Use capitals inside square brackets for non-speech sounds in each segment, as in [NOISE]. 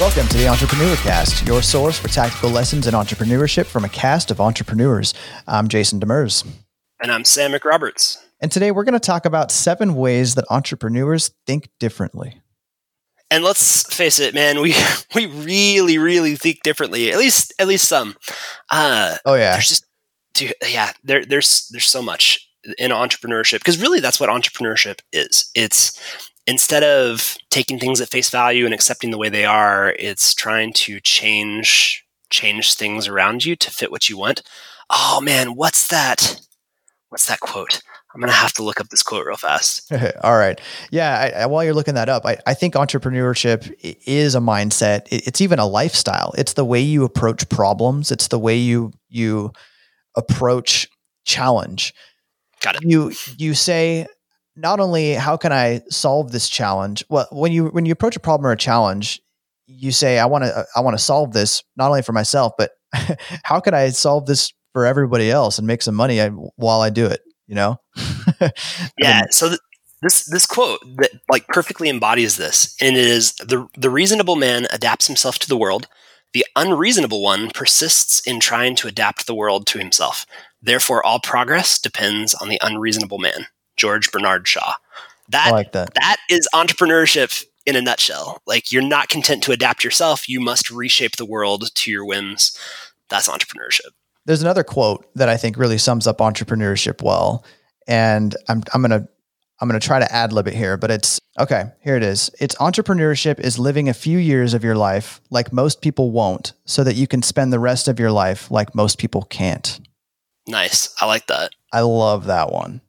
Welcome to the Entrepreneur Cast, your source for tactical lessons in entrepreneurship from a cast of entrepreneurs. I'm Jayson DeMers. And I'm Sam McRoberts. And today we're going to talk about seven ways that entrepreneurs think differently. And let's face it, man, we [LAUGHS] we really, really think differently. At least, at least some. Uh, oh yeah. There's just, dude, yeah. There, there's there's so much in entrepreneurship because really that's what entrepreneurship is. It's instead of taking things at face value and accepting the way they are, it's trying to change change things around you to fit what you want. Oh man, what's that? What's that quote? I'm gonna have to look up this quote real fast. [LAUGHS] All right, yeah. I, I, while you're looking that up, I, I think entrepreneurship is a mindset. It, it's even a lifestyle. It's the way you approach problems. It's the way you you approach challenge. Got it. You you say not only how can I solve this challenge? Well, when you when you approach a problem or a challenge, you say I want to I want to solve this not only for myself, but [LAUGHS] how can I solve this for everybody else and make some money while I do it? You know? [LAUGHS] yeah. So th- this this quote that like perfectly embodies this, and it is the the reasonable man adapts himself to the world. The unreasonable one persists in trying to adapt the world to himself. Therefore, all progress depends on the unreasonable man. George Bernard Shaw. That, like that. That is entrepreneurship in a nutshell. Like you're not content to adapt yourself, you must reshape the world to your whims. That's entrepreneurship. There's another quote that I think really sums up entrepreneurship well. And I'm I'm gonna I'm gonna try to ad lib it here, but it's okay, here it is. It's entrepreneurship is living a few years of your life like most people won't, so that you can spend the rest of your life like most people can't. Nice. I like that. I love that one.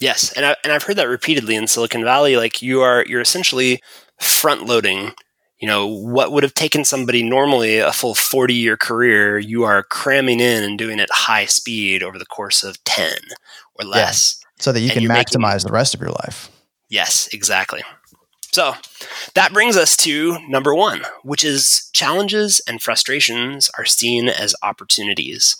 Yes, and I, and I've heard that repeatedly in Silicon Valley. Like you are you're essentially front loading. You know what would have taken somebody normally a full forty year career, you are cramming in and doing it high speed over the course of ten or less, yeah, so that you can maximize making, the rest of your life. Yes, exactly. So that brings us to number one, which is challenges and frustrations are seen as opportunities.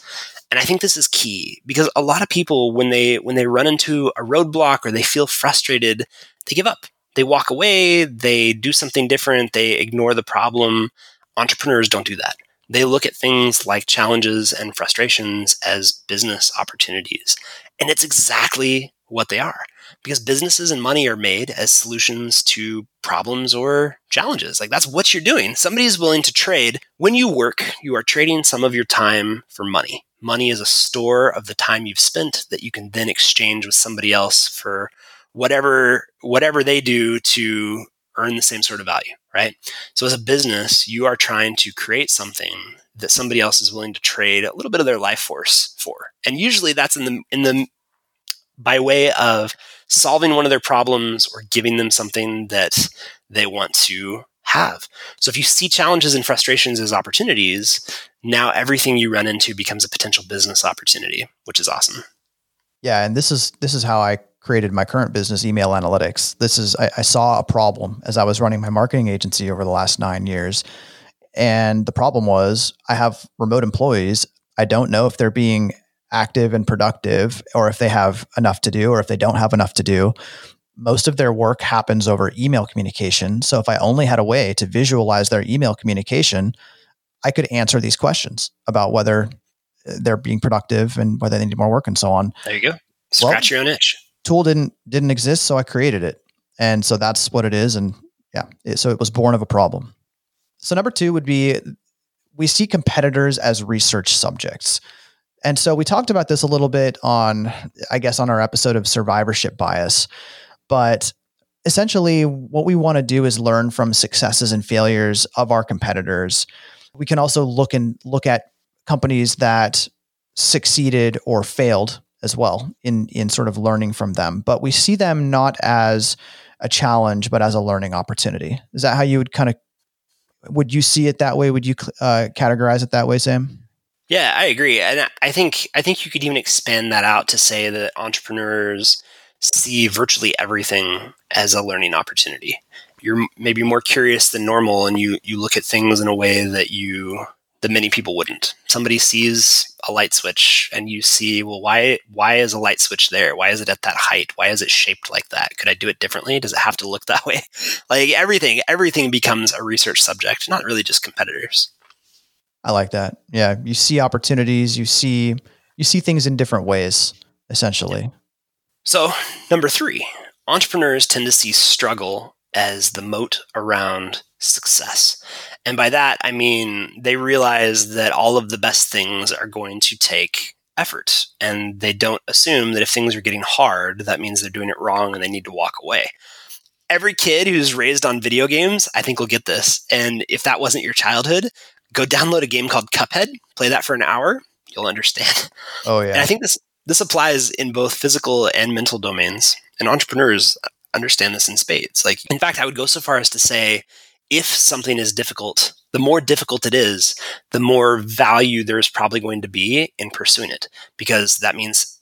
And I think this is key because a lot of people when they when they run into a roadblock or they feel frustrated, they give up. They walk away, they do something different, they ignore the problem. Entrepreneurs don't do that. They look at things like challenges and frustrations as business opportunities. And it's exactly what they are because businesses and money are made as solutions to problems or challenges. Like that's what you're doing. Somebody is willing to trade. When you work, you are trading some of your time for money. Money is a store of the time you've spent that you can then exchange with somebody else for whatever whatever they do to earn the same sort of value, right? So as a business, you are trying to create something that somebody else is willing to trade a little bit of their life force for. And usually that's in the in the by way of solving one of their problems or giving them something that they want to have. So if you see challenges and frustrations as opportunities, now everything you run into becomes a potential business opportunity, which is awesome. Yeah, and this is this is how I created my current business, EmailAnalytics. This is I, I saw a problem as I was running my marketing agency over the last nine years. And the problem was I have remote employees. I don't know if they're being active and productive or if they have enough to do or if they don't have enough to do most of their work happens over email communication. So if I only had a way to visualize their email communication, I could answer these questions about whether uh, they're being productive and whether they need more work and so on. There you go. Scratch well, your own itch. Tool didn't didn't exist, so I created it, and so that's what it is. And yeah, it, so it was born of a problem. So number two would be we see competitors as research subjects. And so we talked about this a little bit on, I guess, on our episode of survivorship bias. But essentially, what we want to do is learn from successes and failures of our competitors. We can also look and look at companies that succeeded or failed as well in in sort of learning from them. But we see them not as a challenge, but as a learning opportunity. Is that how you would kind of would you see it that way? Would you uh, categorize it that way, Sam? Yeah, I agree, and I think I think you could even expand that out to say that entrepreneurs see virtually everything as a learning opportunity. You're maybe more curious than normal and you, you look at things in a way that you that many people wouldn't. Somebody sees a light switch and you see, well, why why is a light switch there? Why is it at that height? Why is it shaped like that? Could I do it differently? Does it have to look [LAUGHS] that way? like everything, everything becomes a research subject, not really just competitors. I like that. Yeah, you see opportunities, you see you see things in different ways, essentially. So, number 3, entrepreneurs tend to see struggle as the moat around success. And by that, I mean they realize that all of the best things are going to take effort. And they don't assume that if things are getting hard, that means they're doing it wrong and they need to walk away. Every kid who's raised on video games, I think, will get this. And if that wasn't your childhood, go download a game called Cuphead, play that for an hour, you'll understand. Oh, yeah. And I think this, this applies in both physical and mental domains. And entrepreneurs understand this in spades. Like, in fact, I would go so far as to say if something is difficult, the more difficult it is, the more value there is probably going to be in pursuing it, because that means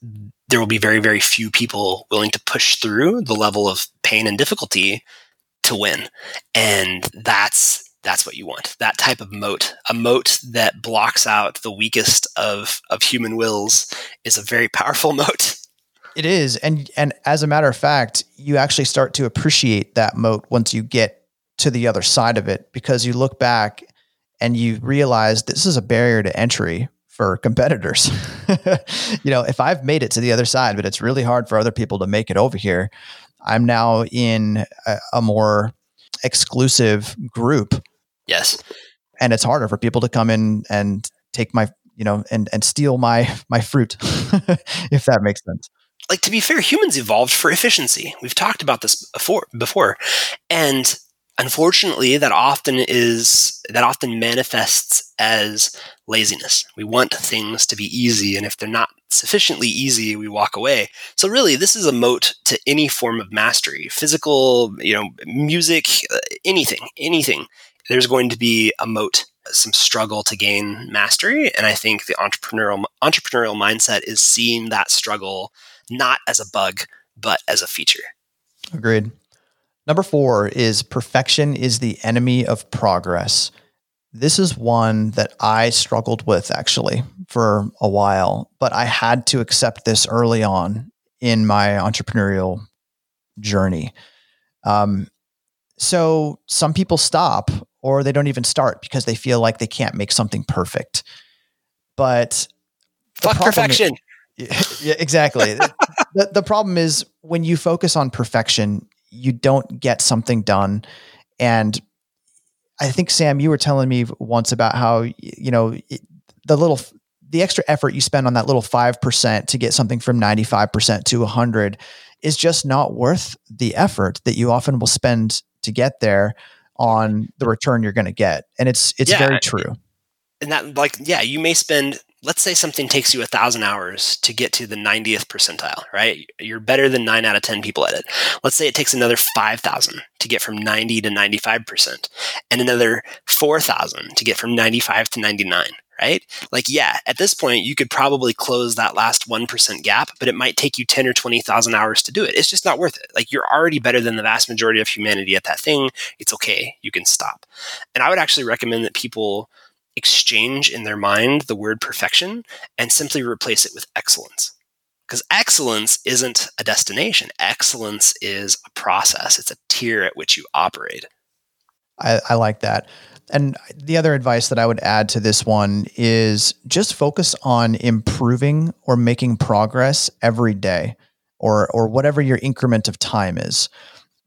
there will be very, very few people willing to push through the level of pain and difficulty to win. And that's that's what you want. That type of moat. A moat that blocks out the weakest of, of human wills is a very powerful [LAUGHS] moat. It is. And and as a matter of fact, you actually start to appreciate that moat once you get to the other side of it because you look back and you realize this is a barrier to entry for competitors. [LAUGHS] you know, if I've made it to the other side, but it's really hard for other people to make it over here, I'm now in a, a more exclusive group. Yes. And it's harder for people to come in and take my, you know, and and steal my my fruit [LAUGHS] if that makes sense. Like to be fair, humans evolved for efficiency. We've talked about this before before. And unfortunately that often is that often manifests as laziness. We want things to be easy and if they're not sufficiently easy we walk away. So really this is a moat to any form of mastery physical you know music uh, anything anything. There's going to be a moat some struggle to gain mastery and i think the entrepreneurial entrepreneurial mindset is seeing that struggle not as a bug but as a feature. Agreed Number four is perfection is the enemy of progress. This is one that I struggled with actually for a while, but I had to accept this early on in my entrepreneurial journey. Um, so some people stop or they don't even start because they feel like they can't make something perfect. But fuck perfection. Is, [LAUGHS] yeah, exactly. the, the problem is when you focus on perfection, you don't get something done. And I think Sam, you were telling me once about how you know the little the extra effort you spend on that little five percent to get something from ninety five percent to hundred is just not worth the effort that you often will spend to get there on the return you're going to get. And it's it's yeah, very true. And that like yeah, you may spend let's say something takes you a thousand hours to get to the 90th percentile, right? You're better than nine out of 10 people at it. Let's say it takes another 5,000 to get from 90 to 95% and another 4,000 to get from 95 to 99, right? Like, yeah, at this point, you could probably close that last 1% gap, but it might take you 10 or 20,000 hours to do it. It's just not worth it. Like, you're already better than the vast majority of humanity at that thing. It's okay. You can stop. And I would actually recommend that people exchange in their mind the word perfection and simply replace it with excellence. Because excellence isn't a destination, excellence is a process, it's a tier at which you operate. I, I like that. And the other advice that I would add to this one is just focus on improving or making progress every day or or whatever your increment of time is.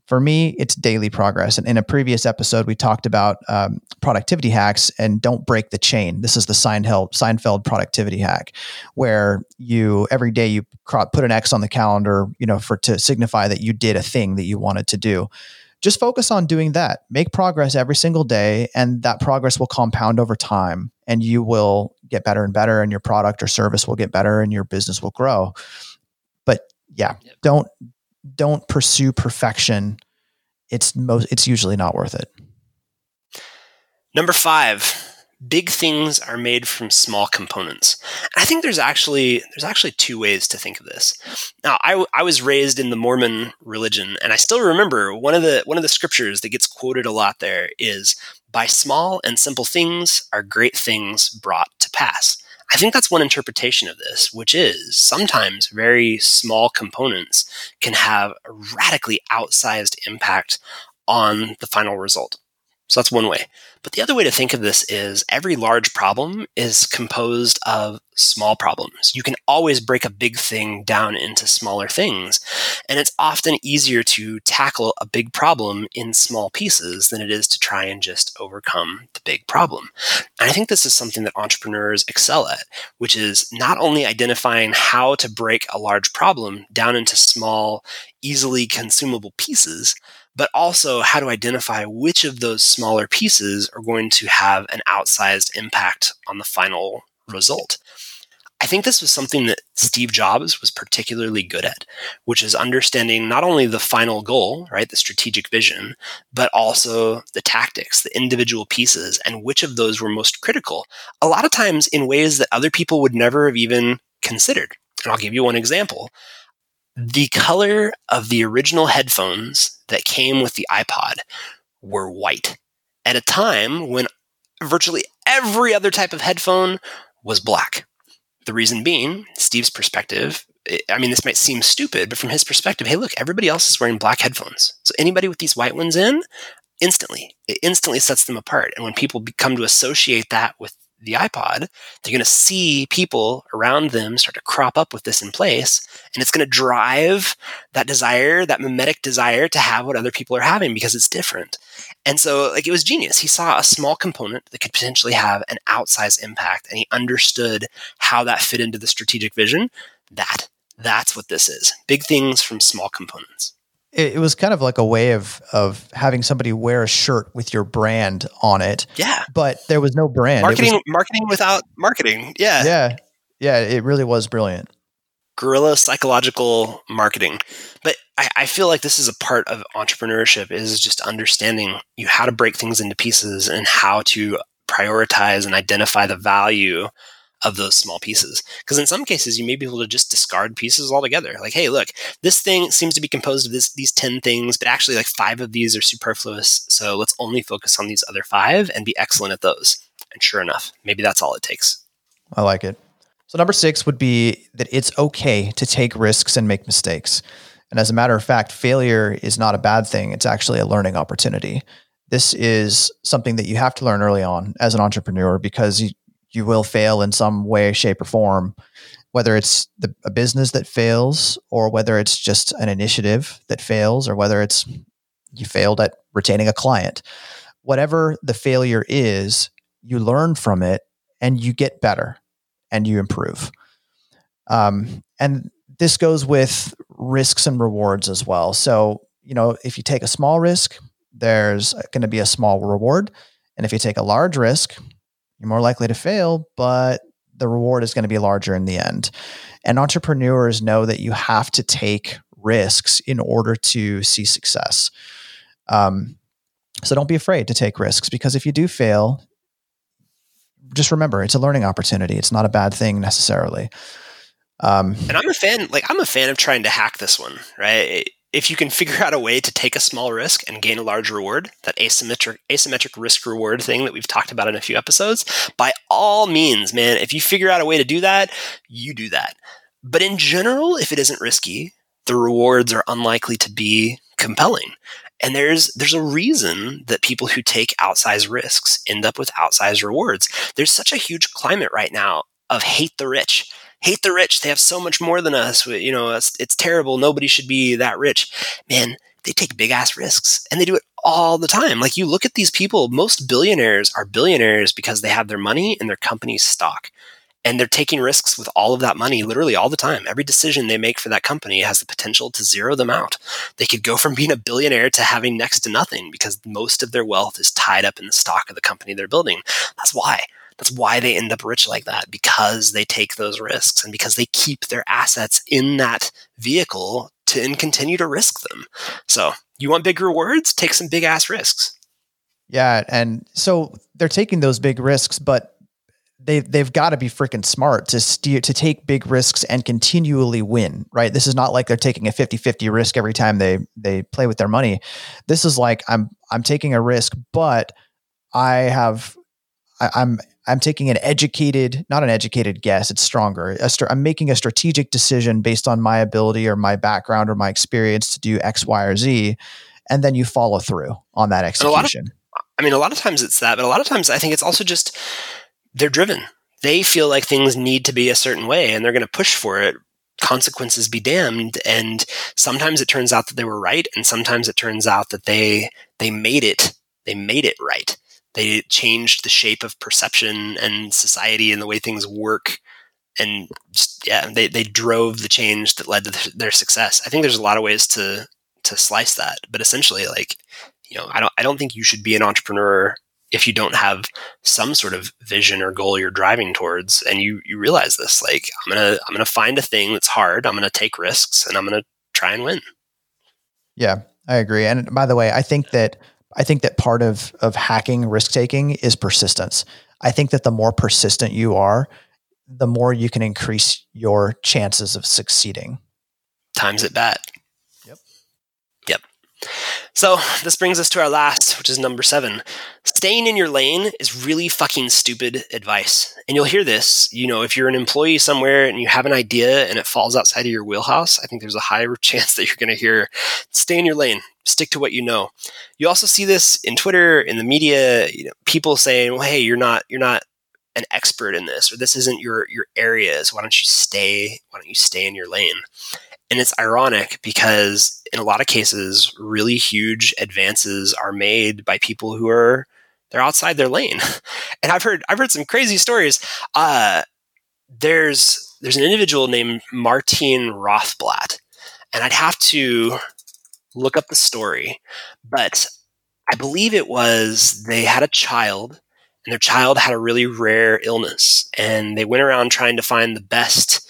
For me, it's daily progress. And in a previous episode, we talked about um, productivity hacks and don't break the chain. This is the Seinfeld, Seinfeld productivity hack, where you every day you put an X on the calendar, you know, for to signify that you did a thing that you wanted to do. Just focus on doing that. Make progress every single day, and that progress will compound over time, and you will get better and better, and your product or service will get better, and your business will grow. But yeah, don't don't pursue perfection, it's most it's usually not worth it. Number five, big things are made from small components. I think there's actually there's actually two ways to think of this. Now, I, I was raised in the Mormon religion, and I still remember one of the one of the scriptures that gets quoted a lot there is by small and simple things are great things brought to pass. I think that's one interpretation of this, which is sometimes very small components can have a radically outsized impact on the final result. So that's one way. But the other way to think of this is every large problem is composed of small problems. You can always break a big thing down into smaller things. And it's often easier to tackle a big problem in small pieces than it is to try and just overcome the big problem. And I think this is something that entrepreneurs excel at, which is not only identifying how to break a large problem down into small, easily consumable pieces, but also how to identify which of those smaller pieces are going to have an outsized impact on the final result. I think this was something that Steve Jobs was particularly good at, which is understanding not only the final goal, right, the strategic vision, but also the tactics, the individual pieces, and which of those were most critical. A lot of times in ways that other people would never have even considered. And I'll give you one example. The color of the original headphones that came with the iPod were white at a time when virtually every other type of headphone was black. The reason being, Steve's perspective, eh, I mean, this might seem stupid, but from his perspective, hey, look, everybody else is wearing black headphones. So anybody with these white ones in, instantly, it instantly sets them apart. And when people come to associate that with the iPod, they're going to see people around them start to crop up with this in place. And it's going to drive that desire, that mimetic desire to have what other people are having because it's different. And so, like, it was genius. He saw a small component that could potentially have an outsized impact, and he understood how that fit into the strategic vision. That, that's what this is big things from small components it, was kind of like a way of of having somebody wear a shirt with your brand on it. Yeah. But there was no brand. Marketing was, marketing without marketing. Yeah. Yeah. Yeah. It really was brilliant. Guerrilla psychological marketing. But I, I feel like this is a part of entrepreneurship is just understanding you how to break things into pieces and how to prioritize and identify the value of those small pieces. Because in some cases, you may be able to just discard pieces altogether. Like, hey, look, this thing seems to be composed of this, these 10 things, but actually, like five of these are superfluous. So let's only focus on these other five and be excellent at those. And sure enough, maybe that's all it takes. I like it. So, number six would be that it's okay to take risks and make mistakes. And as a matter of fact, failure is not a bad thing, it's actually a learning opportunity. This is something that you have to learn early on as an entrepreneur because you will fail in some way, shape, or form, whether it's the, a business that fails or whether it's just an initiative that fails or whether it's you failed at retaining a client. Whatever the failure is, you learn from it and you get better and you improve. Um, and this goes with risks and rewards as well. So, you know, if you take a small risk, there's going to be a small reward. And if you take a large risk, you're more likely to fail, but the reward is going to be larger in the end. And entrepreneurs know that you have to take risks in order to see success. Um, so don't be afraid to take risks because if you do fail, just remember it's a learning opportunity. It's not a bad thing necessarily. Um, and I'm a fan, like I'm a fan of trying to hack this one, right? If you can figure out a way to take a small risk and gain a large reward, that asymmetric asymmetric risk reward thing that we've talked about in a few episodes, by all means, man, if you figure out a way to do that, you do that. But in general, if it isn't risky, the rewards are unlikely to be compelling. And there's there's a reason that people who take outsized risks end up with outsized rewards. There's such a huge climate right now of hate the rich hate the rich. They have so much more than us. You know, it's, it's terrible. Nobody should be that rich. Man, they take big ass risks and they do it all the time. Like you look at these people, most billionaires are billionaires because they have their money in their company's stock. And they're taking risks with all of that money literally all the time. Every decision they make for that company has the potential to zero them out. They could go from being a billionaire to having next to nothing because most of their wealth is tied up in the stock of the company they're building. That's why. That's why they end up rich like that because they take those risks and because they keep their assets in that vehicle to and continue to risk them. So, you want big rewards? Take some big ass risks. Yeah, and so they're taking those big risks, but they they've got to be freaking smart to steer to take big risks and continually win, right? This is not like they're taking a 50-50 risk every time they they play with their money. This is like I'm I'm taking a risk, but I have I, I'm I'm taking an educated, not an educated guess. It's stronger. i I'm making a strategic decision based on my ability or my background or my experience to do X, Y, or Z, and then you follow through on that execution. Of, I mean, a lot of times it's that, but a lot of times I think it's also just they're driven. They feel like things need to be a certain way, and they're going to push for it. Consequences be damned. And sometimes it turns out that they were right, and sometimes it turns out that they they made it. They made it right they changed the shape of perception and society and the way things work. And just, yeah they, they drove the change that led to their success. I think there's a lot of ways to to slice that but essentially like you know i don't i don't think you should be an entrepreneur if you don't have some sort of vision or goal you're driving towards. And you you realize this like i'm gonna i'm gonna find a thing that's hard. I'm gonna take risks and i'm gonna try and win. Yeah i agree. And by the way i think that I think that part of of hacking risk taking is persistence. I think that the more persistent you are, the more you can increase your chances of succeeding. Times at bat. So this brings us to our last, which is number seven. Staying in your lane is really fucking stupid advice. And you'll hear this, you know, if you're an employee somewhere and you have an idea and it falls outside of your wheelhouse, I think there's a higher [LAUGHS] chance that you're going to hear, stay in your lane, stick to what you know. You also see this in Twitter, in the media, you know, people saying, well, hey, you're not, you're not an expert in this, or this isn't your, your areas. Why don't you stay, why don't you stay in your lane? And it's ironic because in a lot of cases, really huge advances are made by people who are they're outside their lane. [LAUGHS] And I've heard I've heard some crazy stories. Uh, there's there's an individual named Martin Rothblatt, and I'd have to look up the story, but I believe it was they had a child and their child had a really rare illness and they went around trying to find the best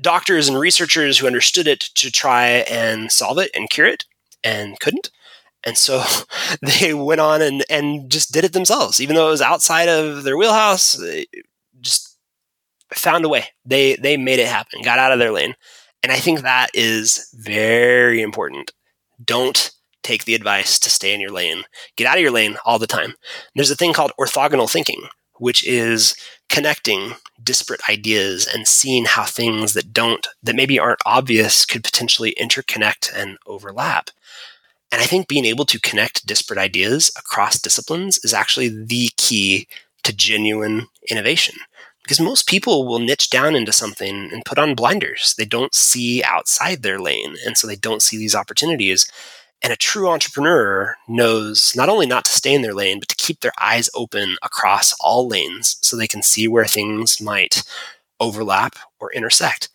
doctors and researchers who understood it to try and solve it and cure it and couldn't. And so [LAUGHS] they went on and, and just did it themselves, even though it was outside of their wheelhouse. They just found a way. They they made it happen, got out of their lane. And I think that is very important. Don't take the advice to stay in your lane. Get out of your lane all the time. There's a thing called orthogonal thinking, which is connecting disparate ideas and seeing how things that don't, that maybe aren't obvious, could potentially interconnect and overlap. And I think being able to connect disparate ideas across disciplines is actually the key to genuine innovation. Because most people will niche down into something and put on blinders. They don't see outside their lane. And so they don't see these opportunities. And a true entrepreneur knows not only not to stay in their lane, but to keep their eyes open across all lanes so they can see where things might overlap or intersect.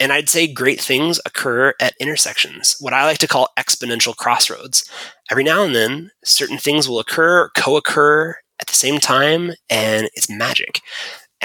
And I'd say great things occur at intersections, what I like to call exponential crossroads. Every now and then, certain things will occur, co occur at the same time, and it's magic.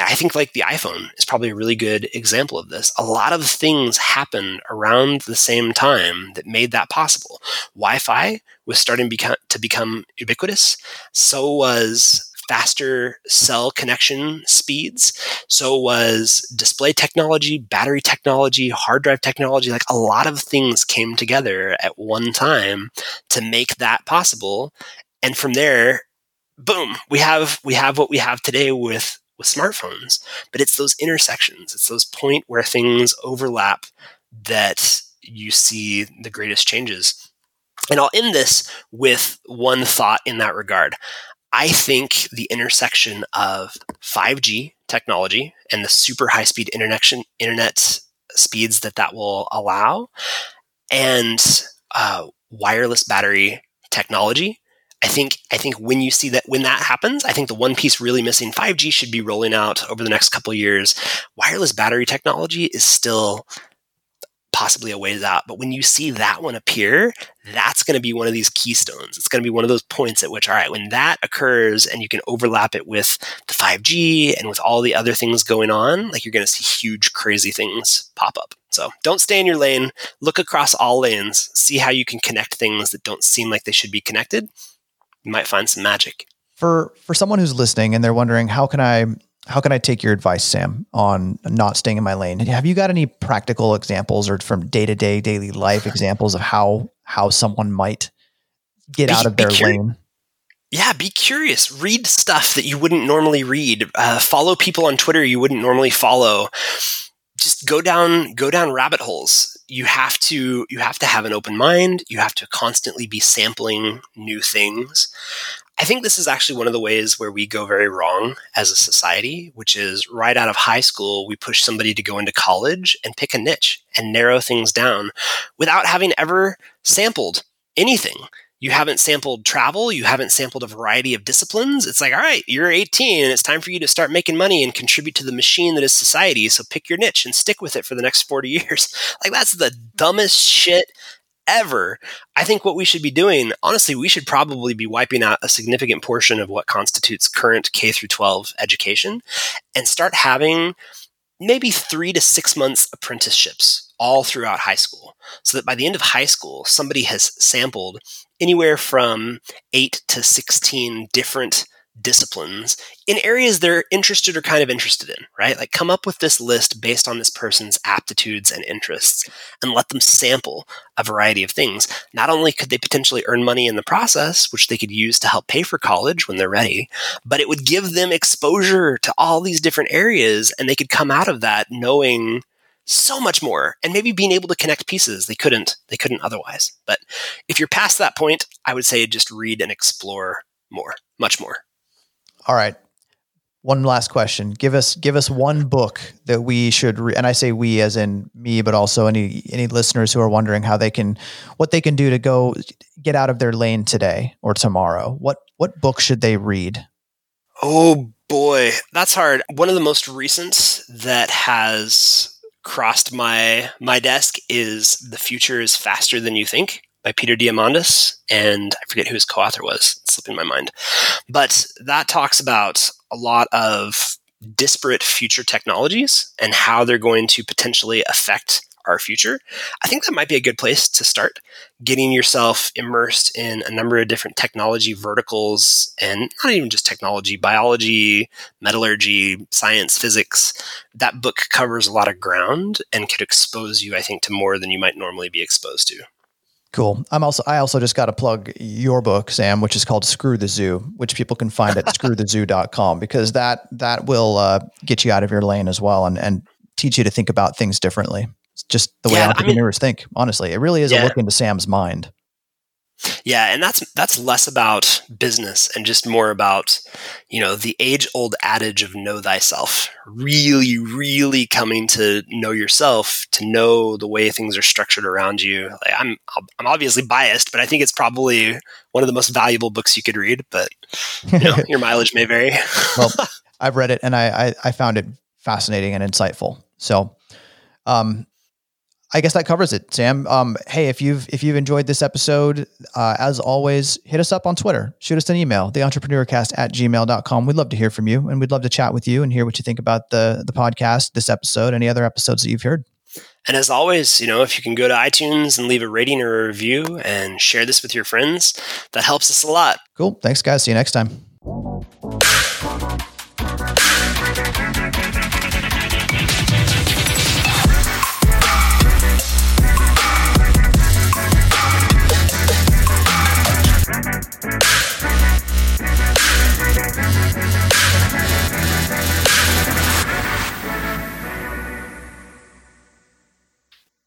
I think like the iPhone is probably a really good example of this. A lot of things happened around the same time that made that possible. Wi-Fi was starting to become ubiquitous. So was faster cell connection speeds. So was display technology, battery technology, hard drive technology. Like a lot of things came together at one time to make that possible. And from there, boom, we have we have what we have today with with smartphones, but it's those intersections, it's those point where things overlap that you see the greatest changes. And I'll end this with one thought in that regard. I think the intersection of 5G technology and the super high speed internet speeds that that will allow and uh, wireless battery technology I think I think when you see that when that happens, I think the one piece really missing 5G should be rolling out over the next couple years. Wireless battery technology is still possibly a ways out, but when you see that one appear, that's going to be one of these keystones. It's going to be one of those points at which all right, when that occurs and you can overlap it with the 5G and with all the other things going on, like you're going to see huge crazy things pop up. So don't stay in your lane. Look across all lanes. See how you can connect things that don't seem like they should be connected you might find some magic. For for someone who's listening and they're wondering how can I how can I take your advice, Sam, on not staying in my lane? Have you got any practical examples or from day to day daily life [SIGHS] examples of how how someone might get be, out of their curi- lane? yeah, be curious. Read stuff that you wouldn't normally read. Uh, follow people on Twitter you wouldn't normally follow. Just go down go down rabbit holes. You have to you have to have an open mind. You have to constantly be sampling new things. I think this is actually one of the ways where we go very wrong as a society, which is right out of high school, we push somebody to go into college and pick a niche and narrow things down without having ever sampled anything you haven't sampled travel, you haven't sampled a variety of disciplines. It's like, all right, you're 18 and it's time for you to start making money and contribute to the machine that is society. So pick your niche and stick with it for the next 40 [LAUGHS] years. Like, that's the dumbest shit ever. I think what we should be doing, honestly, we should probably be wiping out a significant portion of what constitutes current K through 12 education and start having maybe three to six months apprenticeships all throughout high school so that by the end of high school, somebody has sampled anywhere from eight to 16 different disciplines in areas they're interested or kind of interested in, right? Like come up with this list based on this person's aptitudes and interests and let them sample a variety of things. Not only could they potentially earn money in the process, which they could use to help pay for college when they're ready, but it would give them exposure to all these different areas and they could come out of that knowing so much more and maybe being able to connect pieces they couldn't they couldn't otherwise. But if you're past that point i would say just read and explore more much more. All right. One last question. Give us give us one book that we should re- and i say we as in me but also any any listeners who are wondering how they can what they can do to go get out of their lane today or tomorrow. What what book should they read? Oh boy. That's hard. One of the most recent that has crossed my my desk is "The Future is Faster Than You Think" by Peter Diamandis, and I forget who his co-author was. It's slipping my mind, but that talks about a lot of disparate future technologies and how they're going to potentially affect our future, I think that might be a good place to start getting yourself immersed in a number of different technology verticals and not even just technology, biology, metallurgy, science, physics. That book covers a lot of ground and could expose you, I think, to more than you might normally be exposed to. Cool. I'm also I also just got to plug your book, Sam, which is called Screw the Zoo, which people can find at [LAUGHS] screwthezoo.com because that that will uh, get you out of your lane as well and and teach you to think about things differently. It's just the way yeah, entrepreneurs I mean, think. Honestly, it really is yeah. a look into Sam's mind. Yeah, and that's that's less about business and just more about, you know, the age-old adage of know thyself. Really, really coming to know yourself, to know the way things are structured around you. Like I'm I'm obviously biased, but I think it's probably one of the most valuable books you could read, but you know, [LAUGHS] your mileage may vary. well, [LAUGHS] I've read it and I, I I found it fascinating and insightful. So, um, I guess that covers it, Sam. Um, hey, if you've if you've enjoyed this episode, uh, as always, hit us up on Twitter. Shoot us an email, theentrepreneurcast at gmail.com. We'd love to hear from you and we'd love to chat with you and hear what you think about the the podcast, this episode, any other episodes that you've heard. And as always, you know, if you can go to iTunes and leave a rating or a review and share this with your friends, that helps us a lot. Cool. Thanks, guys. See you next time.